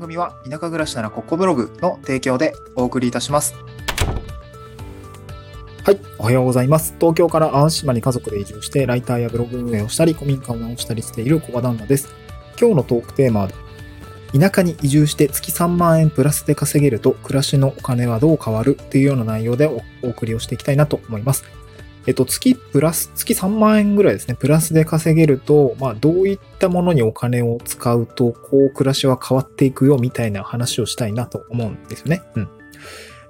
番組は田舎暮らしならここブログの提供でお送りいたします。はい、おはようございます。東京から淡島に家族で移住して、ライターやブログ運営をしたり、古民家を直したりしている小場旦那です。今日のトークテーマは、田舎に移住して月3万円プラスで稼げると暮らしのお金はどう変わる？っていうような内容でお送りをしていきたいなと思います。えっと、月プラス、月3万円ぐらいですね、プラスで稼げると、まあ、どういったものにお金を使うと、こう、暮らしは変わっていくよ、みたいな話をしたいなと思うんですよね。うん。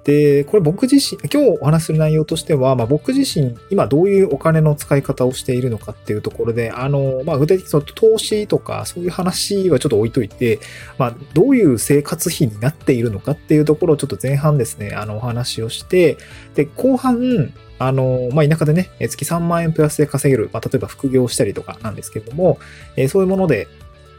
で、これ僕自身、今日お話しする内容としては、まあ、僕自身、今どういうお金の使い方をしているのかっていうところで、あの、まあ、具体的に投資とか、そういう話はちょっと置いといて、まあ、どういう生活費になっているのかっていうところをちょっと前半ですね、あの、お話をして、で、後半、あの、まあ、田舎でね、月3万円プラスで稼げる、まあ、例えば副業したりとかなんですけれども、えーそういうもので、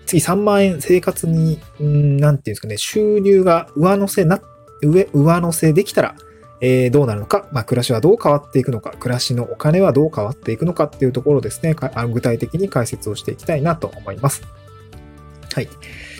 月3万円生活に、んなんていうんですかね、収入が上乗せな、上、上乗せできたら、えーどうなるのか、まあ、暮らしはどう変わっていくのか、暮らしのお金はどう変わっていくのかっていうところですね、あの具体的に解説をしていきたいなと思います。はい。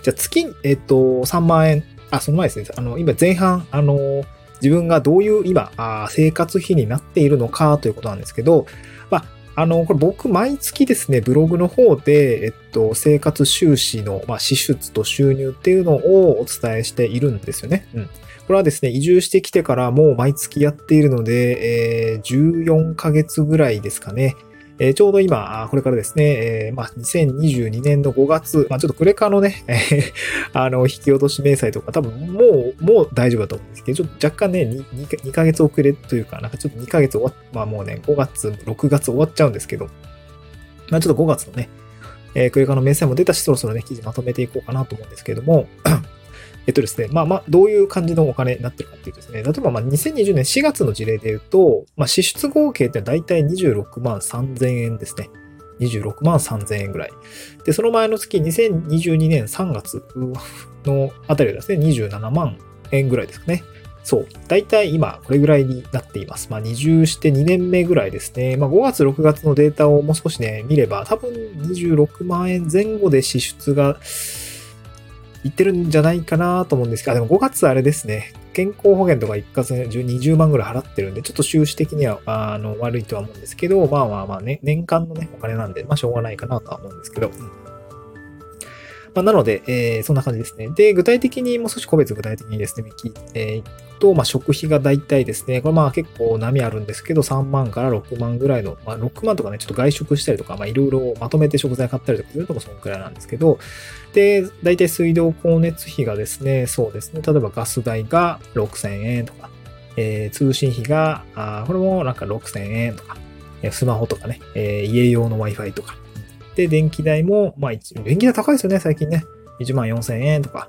じゃあ月、えっ、と、3万円、あ、その前ですね、あの、今前半、あの、自分がどういう今、あ生活費になっているのかということなんですけど、まあ、あの、これ僕、毎月ですね、ブログの方で、えっと、生活収支の、まあ、支出と収入っていうのをお伝えしているんですよね。うん。これはですね、移住してきてからもう毎月やっているので、えー14ヶ月ぐらいですかね。えーちょうど今、これからですね、えーまあ、2022年の5月、まあ、ちょっとクレカのね、あの、引き落とし明細とか多分もう、もう大丈夫だと思うんですけど、ちょっと若干ね、2, 2, ヶ月遅れというか、なんかちょっと2ヶ月終わっ、まあもうね、5月、6月終わっちゃうんですけど、まあちょっと5月のね、えークレカの明細も出たし、そろそろね、記事まとめていこうかなと思うんですけども、えっとですね、まあまあ、どういう感じのお金になってるかっていうとですね、例えばまあ2020年4月の事例で言うと、まあ支出合計って大体26万3000円ですね。26万3000円ぐらい。で、その前の月、2022年3月のあたりはですね、27万円ぐらいですかね。そう。大体今、これぐらいになっています。まあ、二重して2年目ぐらいですね。まあ、5月、6月のデータをもう少しね、見れば、多分26万円前後で支出が言ってるんじゃないかなと思うんですけど、あでも5月あれですね。健康保険とか一括で20万ぐらい払ってるんで、ちょっと収支的には、あの、悪いとは思うんですけど、まあまあまあね、年間のね、お金なんで、まあしょうがないかなとは思うんですけど。うんまあ、なので、えーそんな感じですね。で、具体的に、もう少し個別具体的にですね、聞いていくと、まあ、食費が大体ですね、これまあ結構波あるんですけど、3万から6万ぐらいの、まあ、6万とかね、ちょっと外食したりとか、まあ、いろいろまとめて食材買ったりとかするともそのくらいなんですけど、で、大体水道光熱費がですね、そうですね、例えばガス代が6000円とか、えー通信費が、あこれもなんか6000円とか、スマホとかね、えー家用の Wi-Fi とか。で、電気代も、まあ、電気代高いですよね、最近ね。1万4000円とか。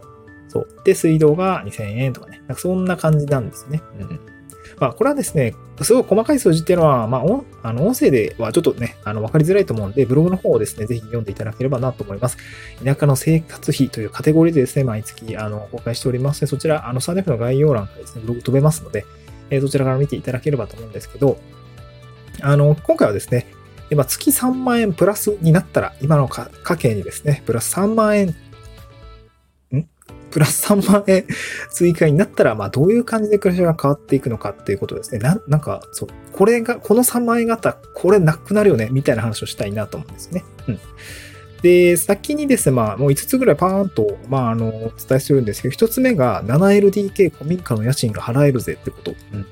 で、水道が2000円とかね。なんかそんな感じなんですね。うん。まあ、これはですね、すごい細かい数字っていうのは、まあ、あの音声ではちょっとね、あの、わかりづらいと思うんで、ブログの方をですね、ぜひ読んでいただければなと思います。田舎の生活費というカテゴリーでですね、毎月、あの、公開しておりますので、そちら、あの、サンデフの概要欄からですね、ブログ飛べますので、えーそちらから見ていただければと思うんですけど、あの、今回はですね、今月3万円プラスになったら、今の家計にですね、プラス3万円、プラス3万円追加になったら、まあどういう感じで暮らしが変わっていくのかっていうことですね。なんなんか、そう、これが、この3万円があったら、これなくなるよね、みたいな話をしたいなと思うんですね。うん。で、先にですね、まあ、もう5つぐらいパーンと、まあ、あの、お伝えするんですけど、1つ目が 7LDK 古民家の家賃が払えるぜってこと。うん。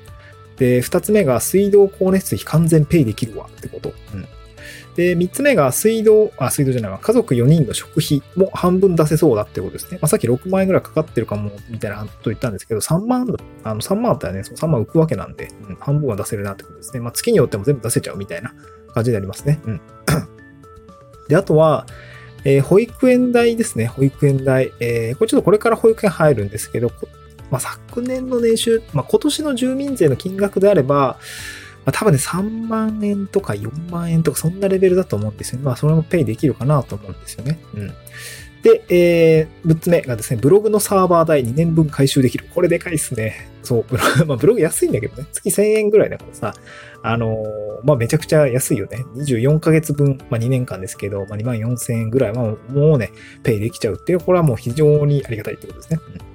で、2つ目が水道光熱費完全ペイできるわってこと。で、3つ目が水道、あ、水道じゃないわ、家族4人の食費も半分出せそうだってことですね。まあ、さっき6万円ぐらいかかってるかも、みたいなこと言ったんですけど、3万、あの、3万あったらね、その3万浮くわけなんで、うん、半分は出せるなってことですね。まあ、月によっても全部出せちゃうみたいな感じになりますね。うん。で、あとは、えー保育園代ですね。保育園代。えーこれちょっとこれから保育園入るんですけど、まあ、昨年の年収、まあ、今年の住民税の金額であれば、まあ、多分ね、3万円とか4万円とかそんなレベルだと思うんですよね。まあ、それもペイできるかなと思うんですよね。うん。で、えー、6つ目がですね、ブログのサーバー代2年分回収できる。これでかいっすね。そう、ブログ、まあ、ブログ安いんだけどね。月1000円ぐらいだからさ、あのー、まあ、めちゃくちゃ安いよね。24ヶ月分、まあ、2年間ですけど、まあ、2万4000円ぐらいはもうね、ペイできちゃうっていう、これはもう非常にありがたいってことですね。うん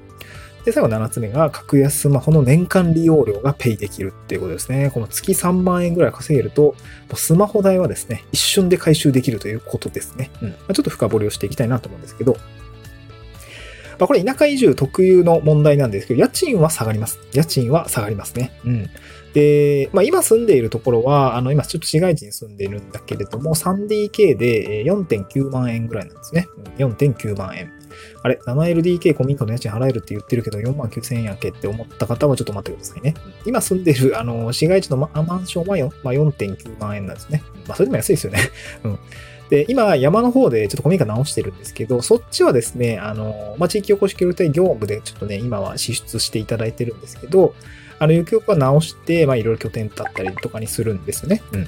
で、最後7つ目が、格安スマホの年間利用料がペイできるっていうことですね。この月3万円ぐらい稼げると、スマホ代はですね、一瞬で回収できるということですね。うん。まあ、ちょっと深掘りをしていきたいなと思うんですけど、まあ、これ田舎移住特有の問題なんですけど、家賃は下がります。家賃は下がりますね。うん。で、まあ、今住んでいるところは、あの、今ちょっと市街地に住んでいるんだけれども、3DK で4.9万円ぐらいなんですね。4.9万円。あれ、7LDK 古民家の家賃払えるって言ってるけど、4万9000円やけって思った方はちょっと待ってくださいね。今住んでる、あの、市街地のマンションは4、まあ、4.9万円なんですね。まあ、それでも安いですよね。うん。で、今、山の方でちょっと古民家直してるんですけど、そっちはですね、あの、まあ、地域おこし協力隊業務でちょっとね、今は支出していただいてるんですけど、あの、ゆくゆくは直して、まあ、いろいろ拠点だったりとかにするんですよね。うん。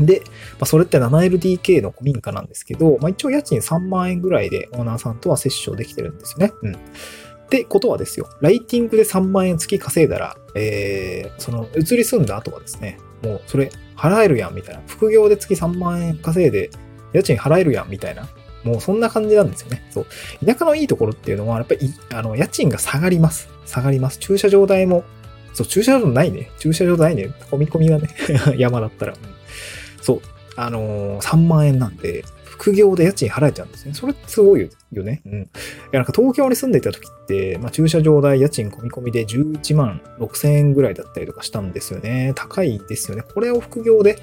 で、まあ、それって 7LDK の古民家なんですけど、まあ、一応家賃3万円ぐらいでオーナーさんとは折衝できてるんですよね。うん。ってことはですよ、ライティングで3万円月稼いだら、えー、その、移り住んだ後はですね、もうそれ払えるやんみたいな。副業で月3万円稼いで、家賃払えるやんみたいな。もうそんな感じなんですよね。そう。田舎のいいところっていうのは、やっぱり、あの、家賃が下がります。下がります。駐車場代も、そう、駐車場ないね。駐車場ないね。込み込みがね、山だったら。そう。あのー、3万円なんで、副業で家賃払えちゃうんですね。それってすごいよね。うん。いや、なんか東京に住んでいた時って、まあ、駐車場代、家賃込み込みで11万6千円ぐらいだったりとかしたんですよね。高いですよね。これを副業で、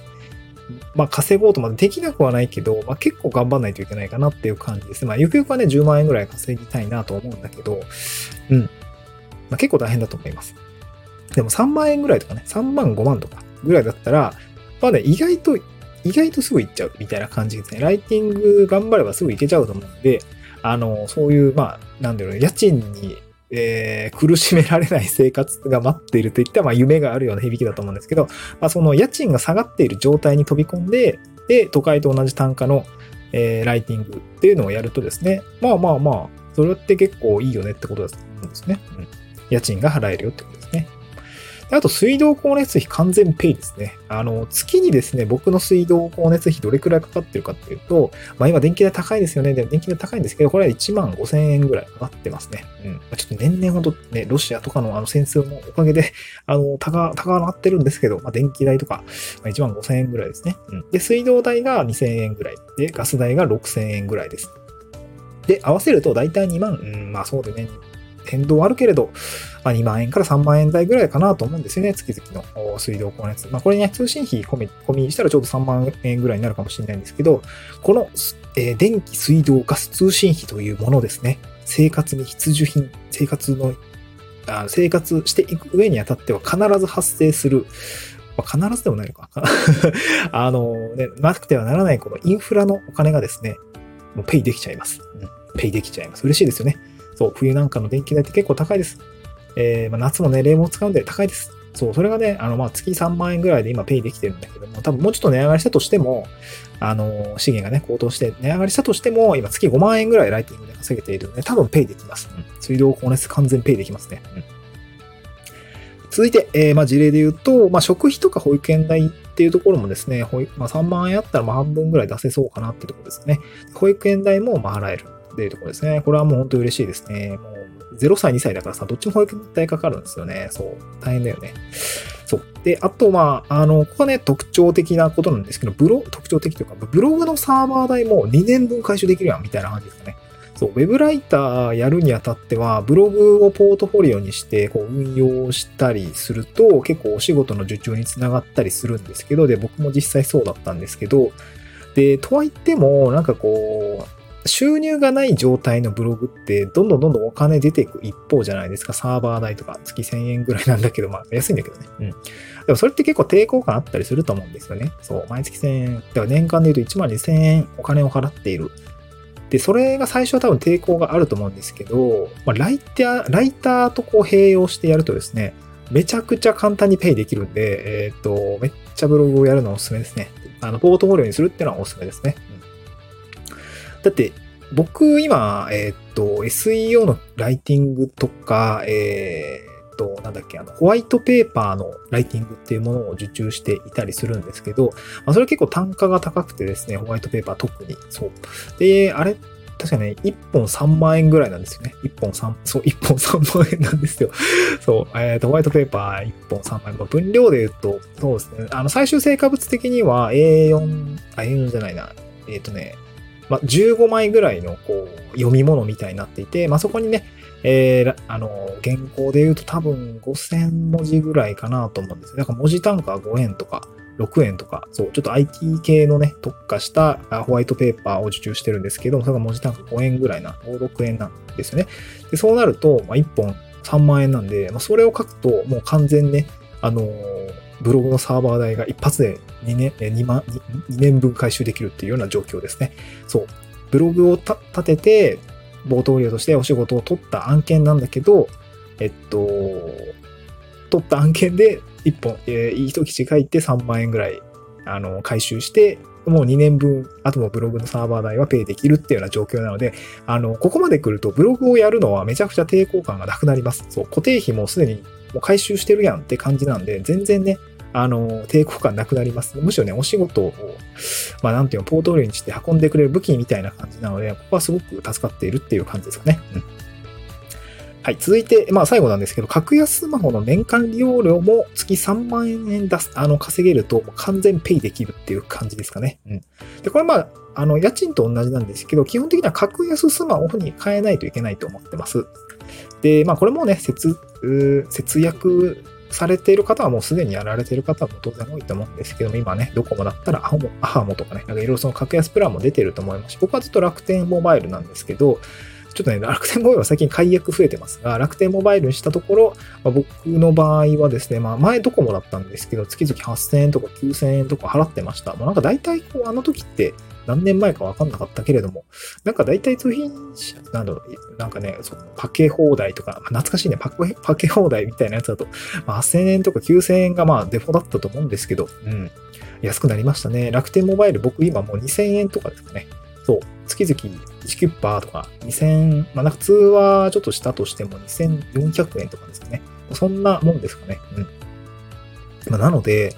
まあ、稼ごうとまでできなくはないけど、まあ、結構頑張んないといけないかなっていう感じです。まあ、ゆくゆくはね、10万円ぐらい稼ぎたいなと思うんだけど、うん。まあ、結構大変だと思います。でも3万円ぐらいとかね、3万5万とかぐらいだったら、まあね、意外と意外とすぐ行っちゃうみたいな感じですね。ライティング頑張ればすぐ行けちゃうと思うんで、あの、そういう、まあ、なんだろう、家賃に、えー、苦しめられない生活が待っているといった、まあ、夢があるような響きだと思うんですけど、まあ、その家賃が下がっている状態に飛び込んで、で、都会と同じ単価の、えー、ライティングっていうのをやるとですね、まあまあまあ、それって結構いいよねってことだと思うんですね。うん。家賃が払えるよってことですね。あと、水道光熱費完全ペイですね。あの、月にですね、僕の水道光熱費どれくらいかかってるかっていうと、まあ今電気代高いですよね。で電気代高いんですけど、これは1万5千円ぐらいかかってますね。うん。ちょっと年々ほどね、ロシアとかのあの戦争のおかげで、あの、高、高なってるんですけど、まあ電気代とか、まあ、1万5千円ぐらいですね。うん。で、水道代が2千円ぐらい。で、ガス代が6千円ぐらいです。で、合わせると大体2万、うん、まあそうでね、変動はあるけれど、まあ、2万円から3万円台ぐらいかなと思うんですよね、月々の水道光熱。まあ、これね、通信費込み、込みしたらちょうど3万円ぐらいになるかもしれないんですけど、この、えー、電気、水道、ガス、通信費というものですね、生活に必需品、生活の、あ生活していく上にあたっては必ず発生する、まあ、必ずでもないのか。あのね、なくてはならないこのインフラのお金がですね、もうペイできちゃいます。うん、ペイできちゃいます。嬉しいですよね。そう、冬なんかの電気代って結構高いです。えー、まあ、夏もね、冷房使うんで高いです。そう、それがね、あの、まあ、月3万円ぐらいで今ペイできてるんだけども、多分もうちょっと値上がりしたとしても、あの、資源がね、高騰して値上がりしたとしても、今月5万円ぐらいライティングで稼げているので、多分ペイできます。うん、水道光熱完全ペイできますね。うん、続いて、えー、まあ、事例で言うと、まあ、食費とか保育園代っていうところもですね、まあ、3万円あったらまあ半分ぐらい出せそうかなっていうところですね。保育園代もまあ払えるっていうところですね。これはもう本当に嬉しいですね。もう0歳、2歳だからさ、どっちも保育代かかるんですよね。そう。大変だよね。そう。で、あと、まあ、あの、ここはね、特徴的なことなんですけど、ブロ、特徴的というか、ブログのサーバー代も2年分回収できるやん、みたいな感じですかね。そう、ウェブライターやるにあたっては、ブログをポートフォリオにして、こう、運用したりすると、結構お仕事の受注につながったりするんですけど、で、僕も実際そうだったんですけど、で、とは言っても、なんかこう、収入がない状態のブログって、どんどんどんどんお金出ていく一方じゃないですか。サーバー代とか月1000円ぐらいなんだけど、まあ安いんだけどね。うん。でもそれって結構抵抗感あったりすると思うんですよね。そう、毎月1000円。だから年間で言うと1万2000円お金を払っている。で、それが最初は多分抵抗があると思うんですけど、まあ、ライター、ライターとこう併用してやるとですね、めちゃくちゃ簡単にペイできるんで、えっ、ー、と、めっちゃブログをやるのおすすめですね。あの、ポートフォリオにするっていうのはおすすめですね。だって、僕今、えっ、と、SEO のライティングとか、えっ、と、なんだっけ、あの、ホワイトペーパーのライティングっていうものを受注していたりするんですけど、まあ、それ結構単価が高くてですね、ホワイトペーパー特に。そう。で、あれ確かね、1本3万円ぐらいなんですよね。1本3、そう、1本3万円なんですよ。そう、えっ、ー、と、ホワイトペーパー1本3万円。まあ、分量で言うと、そうですね。あの、最終成果物的には A4、あ、A4 じゃないな。えっ、ー、とね、まあ、15枚ぐらいの、こう、読み物みたいになっていて、まあ、そこにね、えー、あの、原稿で言うと多分5000文字ぐらいかなと思うんですだから文字単価は5円とか、6円とか、そう、ちょっと IT 系のね、特化したホワイトペーパーを受注してるんですけども、それが文字単価5円ぐらいな、5、6円なんですよね。で、そうなると、まあ、1本3万円なんで、まあ、それを書くと、もう完全ね、あのー、ブログのサーバー代が一発で2年、2万、2年分回収できるっていうような状況ですね。そう。ブログを立てて、冒頭料としてお仕事を取った案件なんだけど、えっと、取った案件で1本、えー、いい一記事書いて3万円ぐらい、あの、回収して、もう2年分、あともブログのサーバー代はペイできるっていうような状況なので、あの、ここまで来るとブログをやるのはめちゃくちゃ抵抗感がなくなります。そう、固定費もすでにもう回収してるやんって感じなんで、全然ね、あの、抵抗感なくなります。むしろね、お仕事を、まあなんていうの、ポートフォリオにして運んでくれる武器みたいな感じなので、ここはすごく助かっているっていう感じですかね。うんはい。続いて、まあ最後なんですけど、格安スマホの年間利用料も月3万円出す、あの、稼げると完全ペイできるっていう感じですかね。うん。で、これまあ、あの、家賃と同じなんですけど、基本的には格安スマホに変えないといけないと思ってます。で、まあこれもね、節、節約されている方はもうすでにやられている方も当然多いと思うんですけども、今ね、ドコモだったらアハモ、アハモとかね、なんかいろいろその格安プランも出てると思いますし、僕はずっと楽天モバイルなんですけど、ちょっとね、楽天モバイルは最近解約増えてますが、楽天モバイルにしたところ、まあ、僕の場合はですね、まあ前ドコモだったんですけど、月々8000円とか9000円とか払ってました。もうなんか大体こう、あの時って何年前かわかんなかったけれども、なんか大体通品者、なんだろう、なんかね、そのパケ放題とか、懐かしいね、パケパケ放題みたいなやつだと、まあ、8000円とか9000円がまあデフォだったと思うんですけど、うん。安くなりましたね。楽天モバイル僕今もう2000円とかですかね。そう。月々1キュッパーとか2000、まあなんか通話ちょっとしたとしても2400円とかですかね。そんなもんですかね。うん。まあ、なので、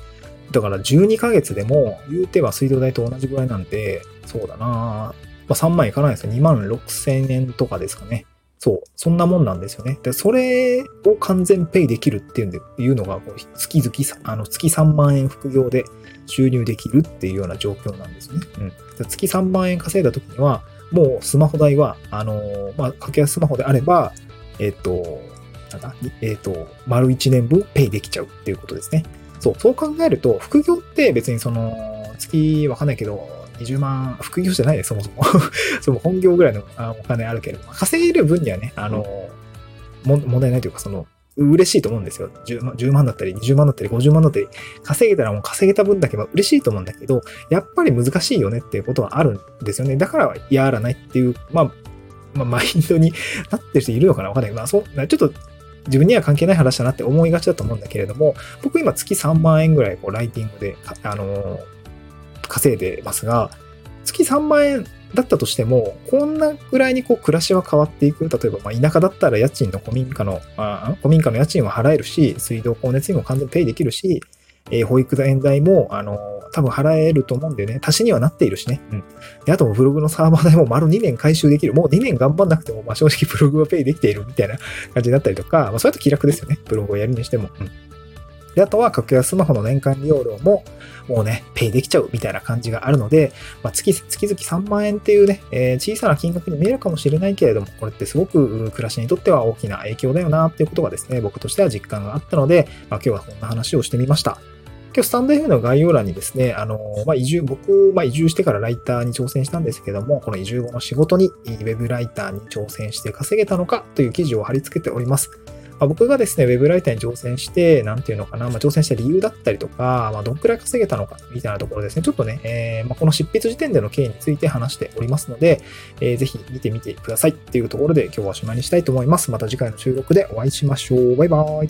だから12ヶ月でも言うては水道代と同じぐらいなんで、そうだなまあ、3万いかないですよ。2万6千円とかですかね。そう。そんなもんなんですよね。で、それを完全ペイできるっていうんで、いうのが、月々、あの、月3万円副業で収入できるっていうような状況なんですね。うん。月3万円稼いだ時には、もうスマホ代は、あのー、まあ、格安スマホであれば、えっ、ー、と、なんだ、えっ、ー、と、丸1年分ペイできちゃうっていうことですね。そう、そう考えると、副業って別にその、月わかんないけど、20万、副業じゃないです、そもそも。その本業ぐらいのお金あるけれど、稼げる分にはね、あの、も問題ないというか、その、嬉しいと思うんですよ。10万 ,10 万だったり、20万だったり、50万だったり、稼げたらもう稼げた分だけは嬉しいと思うんだけど、やっぱり難しいよねっていうことはあるんですよね。だからやらないっていう、まあ、まあ、マインドになってる人いるのかなわかんない。まあ、そう、ちょっと自分には関係ない話だなって思いがちだと思うんだけれども、僕今月3万円ぐらいこうライティングで、あのー、稼いでますが、月3万円だったとしても、こんなぐらいにこう暮らしは変わっていく。例えば、まあ、田舎だったら家賃の古民家の、あ古民家の家賃は払えるし、水道光熱費も完全にペイできるし、えー、保育園代も、あのー、多分払えると思うんでね、足しにはなっているしね。うん。で、あとブログのサーバー代も丸2年回収できる。もう2年頑張んなくても、まあ正直ブログはペイできているみたいな 感じだったりとか、まあそれだと気楽ですよね。ブログをやるにしても。うん。で、あとは格安スマホの年間利用料も、もうね、ペイできちゃうみたいな感じがあるので、まあ、月、月々3万円っていうね、えー、小さな金額に見えるかもしれないけれども、これってすごく暮らしにとっては大きな影響だよなっていうことがですね、僕としては実感があったので、まあ、今日はこんな話をしてみました。今日スタンド F の概要欄にですね、あの、まあ、移住、僕、まあ、移住してからライターに挑戦したんですけども、この移住後の仕事に、ウェブライターに挑戦して稼げたのかという記事を貼り付けております。まあ、僕がですね、ウェブライターに挑戦して、なんていうのかな、まあ、挑戦した理由だったりとか、まあ、どんくらい稼げたのか、みたいなところですね、ちょっとね、えー、ま、この執筆時点での経緯について話しておりますので、えー、ぜひ見てみてくださいっていうところで今日はおしまいにしたいと思います。また次回の収録でお会いしましょう。バイバーイ。